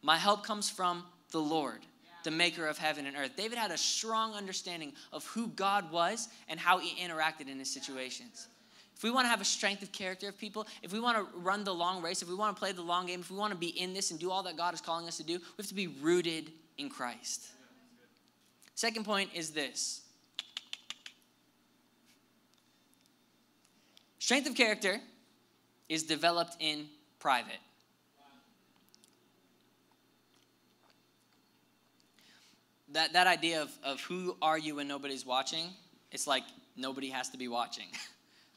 My help comes from the Lord, the maker of heaven and earth. David had a strong understanding of who God was and how he interacted in his situations. If we want to have a strength of character of people, if we want to run the long race, if we want to play the long game, if we want to be in this and do all that God is calling us to do, we have to be rooted in Christ. Second point is this Strength of character is developed in private. That, that idea of, of who are you when nobody's watching, it's like nobody has to be watching.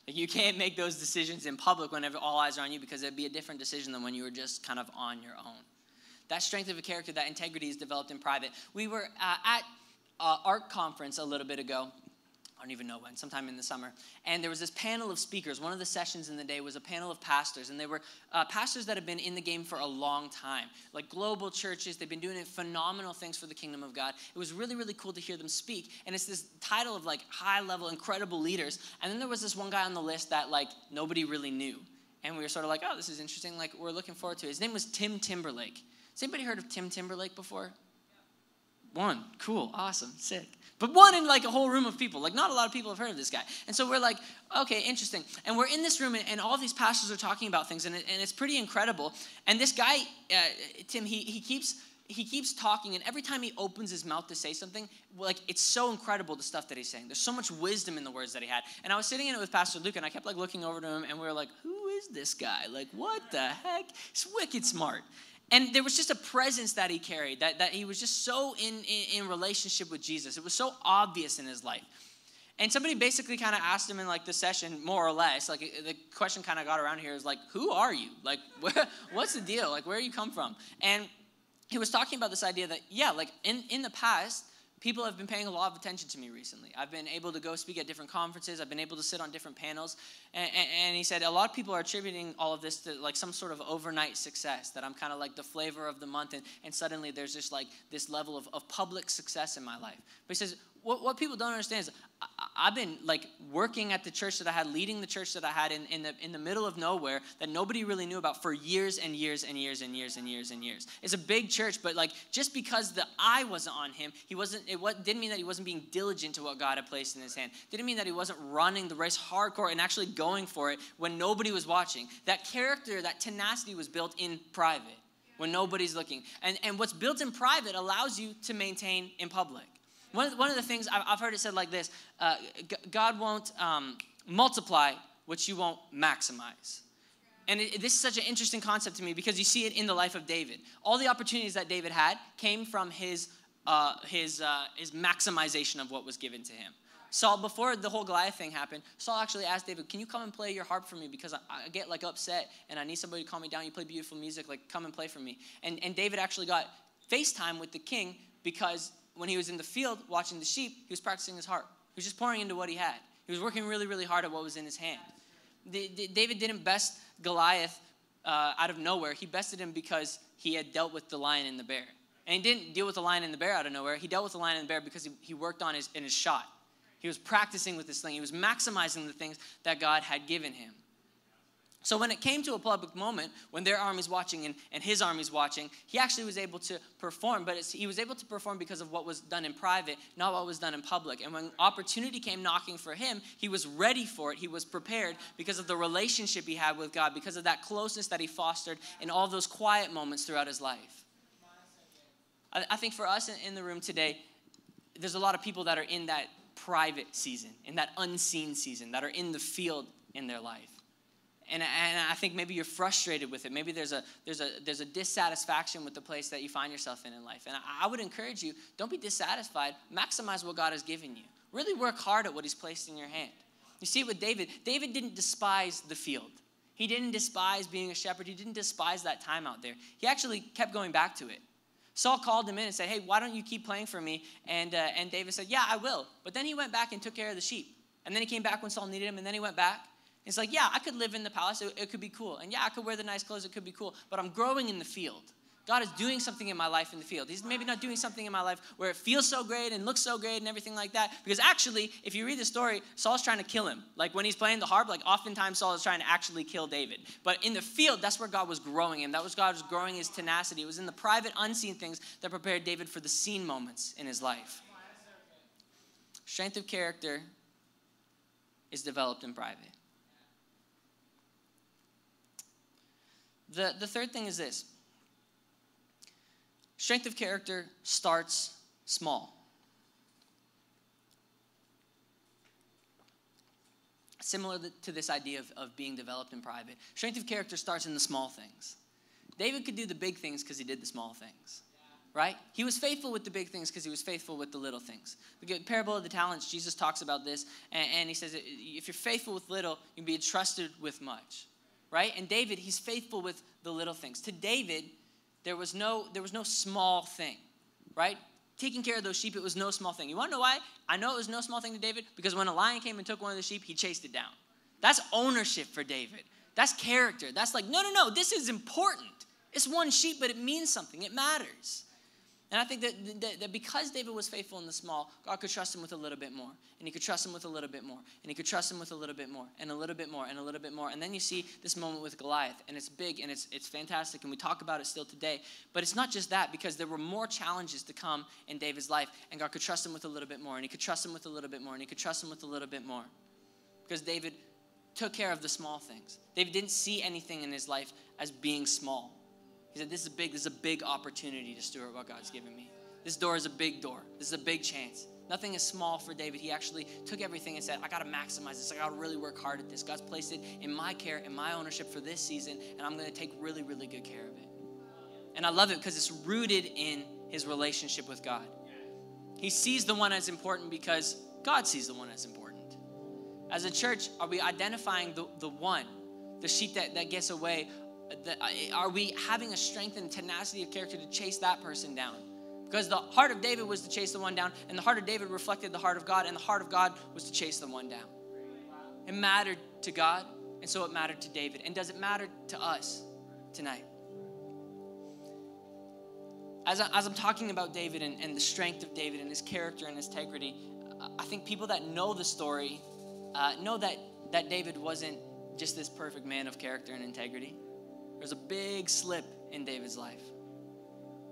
Like you can't make those decisions in public whenever all eyes are on you because it'd be a different decision than when you were just kind of on your own. That strength of a character, that integrity is developed in private. We were uh, at uh, ARC conference a little bit ago, don't even know when, sometime in the summer. And there was this panel of speakers. One of the sessions in the day was a panel of pastors, and they were uh, pastors that have been in the game for a long time, like global churches. They've been doing phenomenal things for the kingdom of God. It was really, really cool to hear them speak. And it's this title of like high level, incredible leaders. And then there was this one guy on the list that like nobody really knew. And we were sort of like, oh, this is interesting. Like, we're looking forward to it. His name was Tim Timberlake. Has anybody heard of Tim Timberlake before? One. Cool. Awesome. Sick. But one in like a whole room of people. Like, not a lot of people have heard of this guy. And so we're like, okay, interesting. And we're in this room, and, and all these pastors are talking about things, and, it, and it's pretty incredible. And this guy, uh, Tim, he, he keeps he keeps talking and every time he opens his mouth to say something like it's so incredible the stuff that he's saying there's so much wisdom in the words that he had and i was sitting in it with pastor luke and i kept like looking over to him and we were like who is this guy like what the heck he's wicked smart and there was just a presence that he carried, that, that he was just so in, in, in relationship with Jesus. It was so obvious in his life. And somebody basically kind of asked him in like the session, more or less, like the question kind of got around here is like, who are you? Like, what's the deal? Like, where do you come from? And he was talking about this idea that, yeah, like in, in the past, people have been paying a lot of attention to me recently. I've been able to go speak at different conferences. I've been able to sit on different panels. And, and, and, he said a lot of people are attributing all of this to like some sort of overnight success, that I'm kind of like the flavor of the month. And, and suddenly there's just like this level of, of public success in my life. But he says, what, what people don't understand is I, have been like working at the church that I had, leading the church that I had in, in, the, in the middle of nowhere that nobody really knew about for years and years and years and years and years and years. It's a big church, but like just because the eye wasn't on him, he wasn't, it didn't mean that he wasn't being diligent to what God had placed in his hand. Didn't mean that he wasn't running the race hardcore and actually going for it when nobody was watching. That character, that tenacity was built in private when nobody's looking. And, and what's built in private allows you to maintain in public. One of, one of the things I've heard it said like this uh, God won't um, multiply what you won't maximize. And it, this is such an interesting concept to me because you see it in the life of David. All the opportunities that David had came from his, uh, his, uh, his maximization of what was given to him. Saul, before the whole Goliath thing happened, Saul actually asked David, Can you come and play your harp for me? Because I, I, get like upset and I need somebody to calm me down. You play beautiful music, like come and play for me. And, and David actually got FaceTime with the king because when he was in the field watching the sheep, he was practicing his heart. He was just pouring into what he had. He was working really, really hard at what was in his hand. The, the, David didn't best Goliath uh, out of nowhere. He bested him because he had dealt with the lion and the bear. And he didn't deal with the lion and the bear out of nowhere. He dealt with the lion and the bear because he, he worked on his, in his shot. He was practicing with this thing. He was maximizing the things that God had given him. So when it came to a public moment, when their army's watching and, and his army's watching, he actually was able to perform, but he was able to perform because of what was done in private, not what was done in public. And when opportunity came knocking for him, he was ready for it. He was prepared because of the relationship he had with God, because of that closeness that he fostered in all those quiet moments throughout his life. I, I think for us in, in the room today, there's a lot of people that are in that private season, in that unseen season, that are in the field in their life and, and I think maybe you're frustrated with it. Maybe there's a, there's, a, there's a dissatisfaction with the place that you find yourself in in life. And I, I would encourage you don't be dissatisfied. Maximize what God has given you. Really work hard at what He's placed in your hand. You see with David. David didn't despise the field, he didn't despise being a shepherd, he didn't despise that time out there. He actually kept going back to it. Saul called him in and said, Hey, why don't you keep playing for me? And, uh, and David said, Yeah, I will. But then he went back and took care of the sheep. And then he came back when Saul needed him, and then he went back. It's like, yeah, I could live in the palace, it, it could be cool. And yeah, I could wear the nice clothes, it could be cool. But I'm growing in the field. God is doing something in my life in the field. He's maybe not doing something in my life where it feels so great and looks so great and everything like that. Because actually, if you read the story, Saul's trying to kill him. Like when he's playing the harp, like oftentimes Saul is trying to actually kill David. But in the field, that's where God was growing him. That was God was growing his tenacity. It was in the private, unseen things that prepared David for the seen moments in his life. Strength of character is developed in private. The, the third thing is this strength of character starts small. Similar to this idea of, of being developed in private, strength of character starts in the small things. David could do the big things because he did the small things. right? He was faithful with the big things because he was faithful with the little things. The parable of the talents, Jesus talks about this, and, and he says, if you're faithful with little, you'll be entrusted with much, right? And David, he's faithful with the little things. To David, there was no, there was no small thing, right? Taking care of those sheep, it was no small thing. You want to know why? I know it was no small thing to David because when a lion came and took one of the sheep, he chased it down. That's ownership for David. That's character. That's like, no, no, no, this is important. It's one sheep, but it means something, it matters. And I think that, that, that, because David was faithful in the small, God could trust him with a little bit more. And he could trust him with a little bit more. And he could trust him with a little bit more. And a little bit more. And a little bit more. And then you see this moment with Goliath. And it's big and it's, it's fantastic. And we talk about it still today. But it's not just that, because there were more challenges to come in David's life. And God could trust him with a little bit more. And he could trust him with a little bit more. And he could trust him with a little bit more. Because David took care of the small things. David didn't see anything in his life as being small. He said, This is big. This is a big opportunity to steward what God's given me. This door is a big door. This is a big chance. Nothing is small for David. He actually took everything and said, I got to maximize this. I got to really work hard at this. God's placed it in my care, in my ownership for this season, and I'm going to take really, really good care of it. And I love it because it's rooted in his relationship with God. He sees the one as important because God sees the one as important. As a church, are we identifying the, the one, the sheep that, that gets away? The, are we having a strength and tenacity of character to chase that person down? Because the heart of David was to chase the one down, and the heart of David reflected the heart of God, and the heart of God was to chase the one down. It mattered to God, and so it mattered to David. And does it matter to us tonight? As, I, as I'm talking about David and, and the strength of David and his character and his integrity, I think people that know the story uh, know that, that David wasn't just this perfect man of character and integrity. There's a big slip in David's life.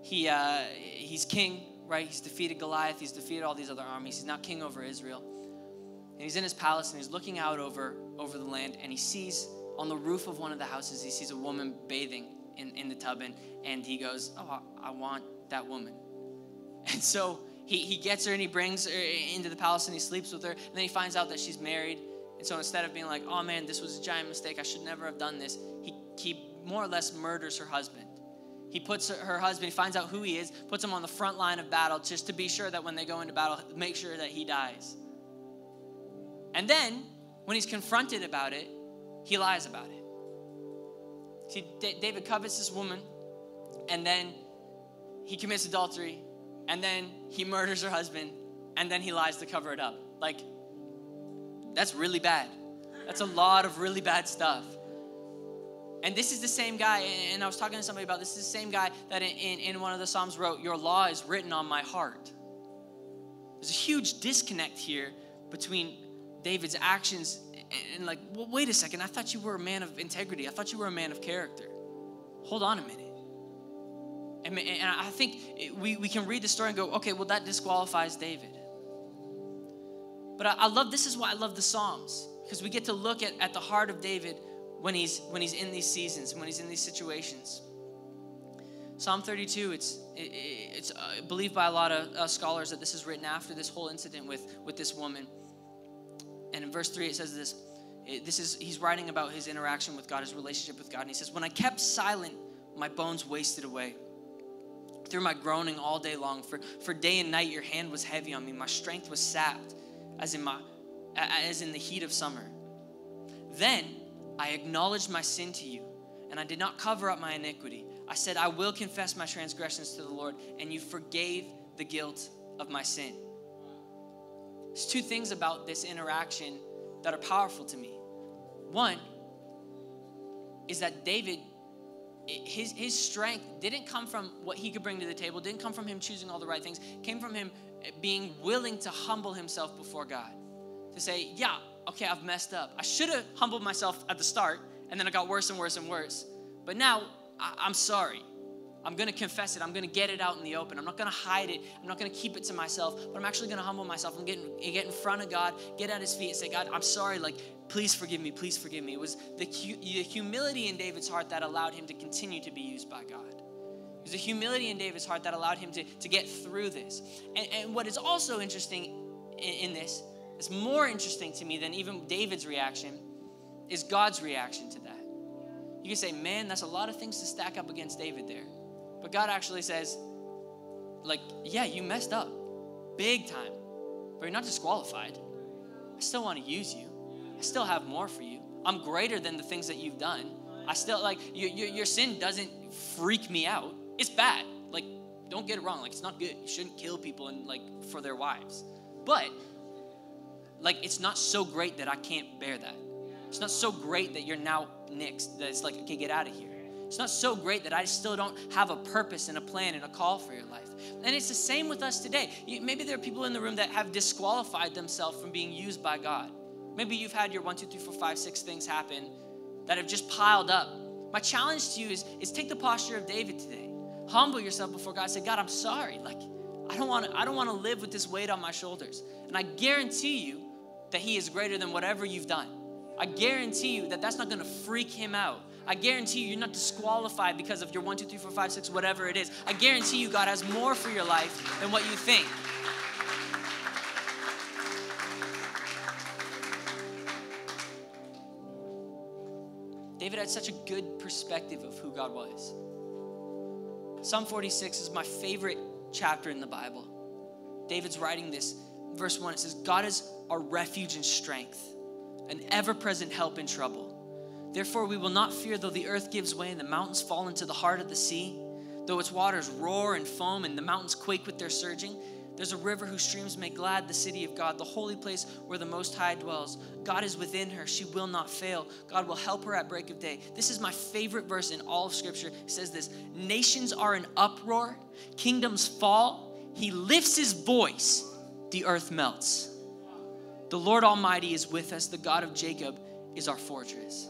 He, uh, he's king, right? He's defeated Goliath. He's defeated all these other armies. He's now king over Israel. And he's in his palace and he's looking out over, over the land and he sees on the roof of one of the houses, he sees a woman bathing in, in the tub and, and he goes, Oh, I, want that woman. And so he, he gets her and he brings her into the palace and he sleeps with her. And then he finds out that she's married. And so instead of being like, oh man, this was a giant mistake, I should never have done this, he, he more or less murders her husband. He puts her husband, he finds out who he is, puts him on the front line of battle just to be sure that when they go into battle, make sure that he dies. And then, when he's confronted about it, he lies about it. See, David covets this woman, and then he commits adultery, and then he murders her husband, and then he lies to cover it up. Like, that's really bad. That's a lot of really bad stuff. And this is the same guy, and I was talking to somebody about this, this is the same guy that in, in, in one of the Psalms wrote, Your law is written on my heart. There's a huge disconnect here between David's actions and, like, well, wait a second, I thought you were a man of integrity. I thought you were a man of character. Hold on a minute. And, and I think we, we can read the story and go, okay, well, that disqualifies David. But I, I love, this is why I love the Psalms, because we get to look at, at the heart of David when he's, when he's in these seasons, when he's in these situations. Psalm 32, it's, it, it's uh, believed by a lot of uh, scholars that this is written after this whole incident with, with this woman. And in verse 3, it says this. It, this is, he's writing about his interaction with God, his relationship with God. And he says, When I kept silent, my bones wasted away through my groaning all day long. For, for day and night your hand was heavy on me. My strength was sapped as in, my, as in the heat of summer. Then I acknowledged my sin to you, and I did not cover up my iniquity. I said, I will confess my transgressions to the Lord, and you forgave the guilt of my sin. There's two things about this interaction that are powerful to me. One is that David his, his strength didn't come from what he could bring to the table, didn't come from him choosing all the right things, came from him eh, being willing to humble himself before God. To say, yeah, okay, I've messed up. I should have humbled myself at the start, and then it got worse and worse and worse. But now, I, I'm sorry. I'm to confess it. I'm to get it out in the open. I'm not to hide it. I'm not to keep it to myself, but I'm actually to humble myself and get, get in front of God, get at his feet and say, God, I'm sorry. Like, please forgive me. Please forgive me. It was the, the humility in David's heart that allowed him to continue to be used by God. It was a humility in David's heart that allowed him to, to get through this. And, and what is also interesting in, in this, is more interesting to me than even David's reaction, is God's reaction to that. You can say, man, that's a lot of things to stack up against David there. But God actually says, like, yeah, you messed up big time, but you're not disqualified. I still want to use you. I still have more for you. I'm greater than the things that you've done. I still like your, your, your sin doesn't freak me out. It's bad. Like, don't get it wrong. Like, it's not good. You shouldn't kill people and like for their wives. But like, it's not so great that I can't bear that. It's not so great that you're now nixed. That it's like, okay, get out of here. It's not so great that I still don't have a purpose and a plan and a call for your life. And it's the same with us today. Maybe there are people in the room that have disqualified themselves from being used by God. Maybe you've had your one, two, three, four, five, six things happen that have just piled up. My challenge to you is, is take the posture of David today. Humble yourself before God. Say, God, I'm sorry. Like, I don't want to, I don't want to live with this weight on my shoulders. And I guarantee you that He is greater than whatever you've done. I guarantee you that that's not to freak Him out. I guarantee you, you're not disqualified because of your one, two, three, four, five, six, whatever it is. I guarantee you, God has more for your life than what you think. David had such a good perspective of who God was. Psalm 46 is my favorite chapter in the Bible. David's writing this. Verse 1 it says, God is our refuge and strength, an ever present help in trouble. Therefore, we will not fear though the earth gives way and the mountains fall into the heart of the sea, though its waters roar and foam and the mountains quake with their surging. There's a river whose streams make glad the city of God, the holy place where the Most High dwells. God is within her. She will not fail. God will help her at break of day. This is my favorite verse in all of Scripture. It says this Nations are in uproar, kingdoms fall. He lifts his voice, the earth melts. The Lord Almighty is with us. The God of Jacob is our fortress.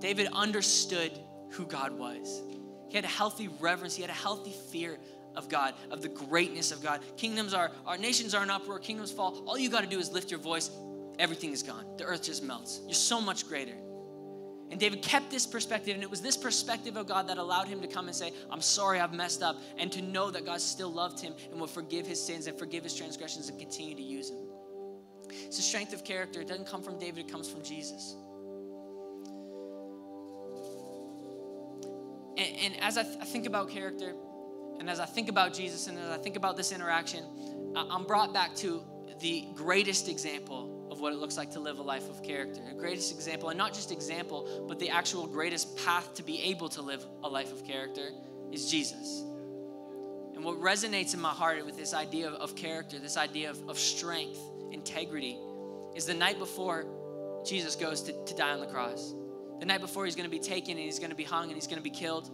David understood who God was. He had a healthy reverence, he had a healthy fear of God, of the greatness of God. Kingdoms are, our nations are in uproar, kingdoms fall. All you got to do is lift your voice, everything is gone. The earth just melts. You're so much greater. And David kept this perspective, and it was this perspective of God that allowed him to come and say, I'm sorry, I've messed up, and to know that God still loved him and would forgive his sins and forgive his transgressions and continue to use him. It's a strength of character. It doesn't come from David, it comes from Jesus. And, and as I, th- I think about character, and as I think about Jesus and as I think about this interaction, I'm brought back to the greatest example of what it looks like to live a life of character. The greatest example, and not just example, but the actual greatest path to be able to live a life of character is Jesus. And what resonates in my heart with this idea of, character, this idea of, of strength, integrity, is the night before Jesus goes to, to die on the cross. The night before he's going to be taken and he's going to be hung and he's going to be killed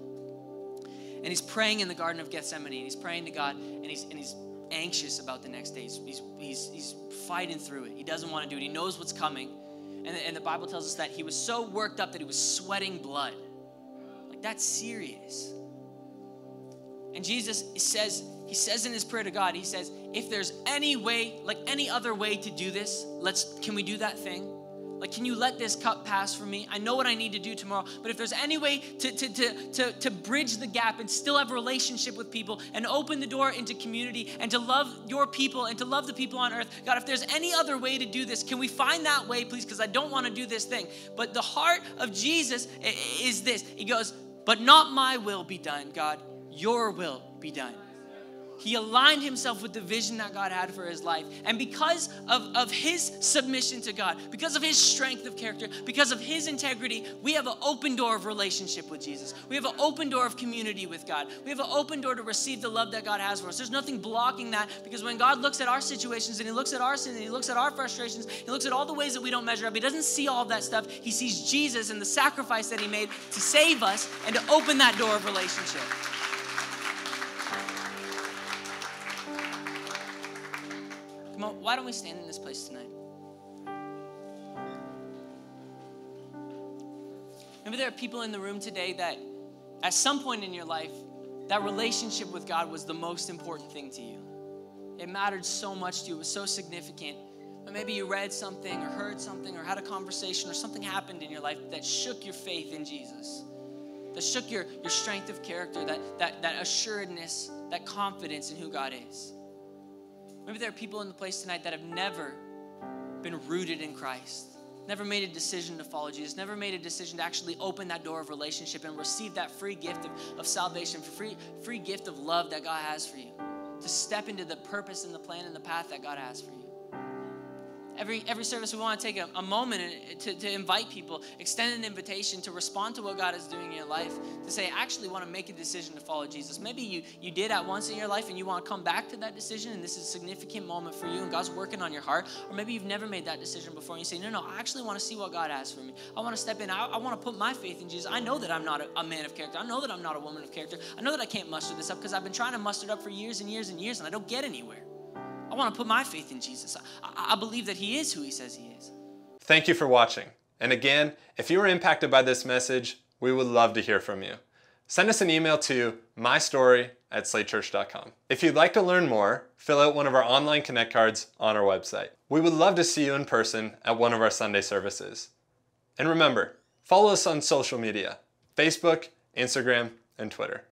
and he's praying in the Garden of Gethsemane. And he's praying to God, and he's, and he's anxious about the next day. He's, he's, he's, fighting through it. He doesn't want to do it. He knows what's coming. And, and the Bible tells us that he was so worked up that he was sweating blood. Like, that's serious. And Jesus says, he says in his prayer to God, he says, if there's any way, like any other way to do this, let's can we do that thing? Like, can you let this cup pass for me? I know what I need to do tomorrow, but if there's any way to, to, to, to, to bridge the gap and still have a relationship with people and open the door into community and to love your people and to love the people on earth, God, if there's any other way to do this, can we find that way, please? Because I don't want to do this thing. But the heart of Jesus is this He goes, But not my will be done, God, your will be done. He aligned himself with the vision that God had for his life. And because of, of his submission to God, because of his strength of character, because of his integrity, we have an open door of relationship with Jesus. We have an open door of community with God. We have an open door to receive the love that God has for us. There's nothing blocking that because when God looks at our situations and he looks at our sin and he looks at our frustrations, he looks at all the ways that we don't measure up, he doesn't see all that stuff. He sees Jesus and the sacrifice that he made to save us and to open that door of relationship. Come on, why don't we stand in this place tonight? Maybe there are people in the room today that at some point in your life, that relationship with God was the most important thing to you. It mattered so much to you, it was so significant. But maybe you read something or heard something or had a conversation or something happened in your life that shook your faith in Jesus, that shook your, your strength of character, that, that, that assuredness, that confidence in who God is. Maybe there are people in the place tonight that have never been rooted in Christ. never made a decision to follow Jesus, never made a decision to actually open that door of relationship and receive that free gift of, of salvation, free, free gift of love that God has for you, to step into the purpose and the plan and the path that God has for you. Every, every service, we want to take a, a moment uh, to, to invite people, extend an invitation to respond to what God is doing in your life, to say, I actually want to make a decision to follow Jesus. Maybe you, you did at once in your life and you want to come back to that decision, and this is a significant moment for you, and God's working on your heart. Or maybe you've never made that decision before, and you say, No, no, I actually want to see what God has for me. I want to step in. I, I want to put my faith in Jesus. I know that I'm not a, a man of character. I know that I'm not a woman of character. I know that I can't muster this up because I've been trying to muster it up for years and years and years, and I don't get anywhere. I want to put my faith in Jesus. I, I believe that He is who He says He is. Thank you for watching. And again, if you were impacted by this message, we would love to hear from you. Send us an email to mystory at slatechurch.com. If you'd like to learn more, fill out one of our online Connect cards on our website. We would love to see you in person at one of our Sunday services. And remember, follow us on social media Facebook, Instagram, and Twitter.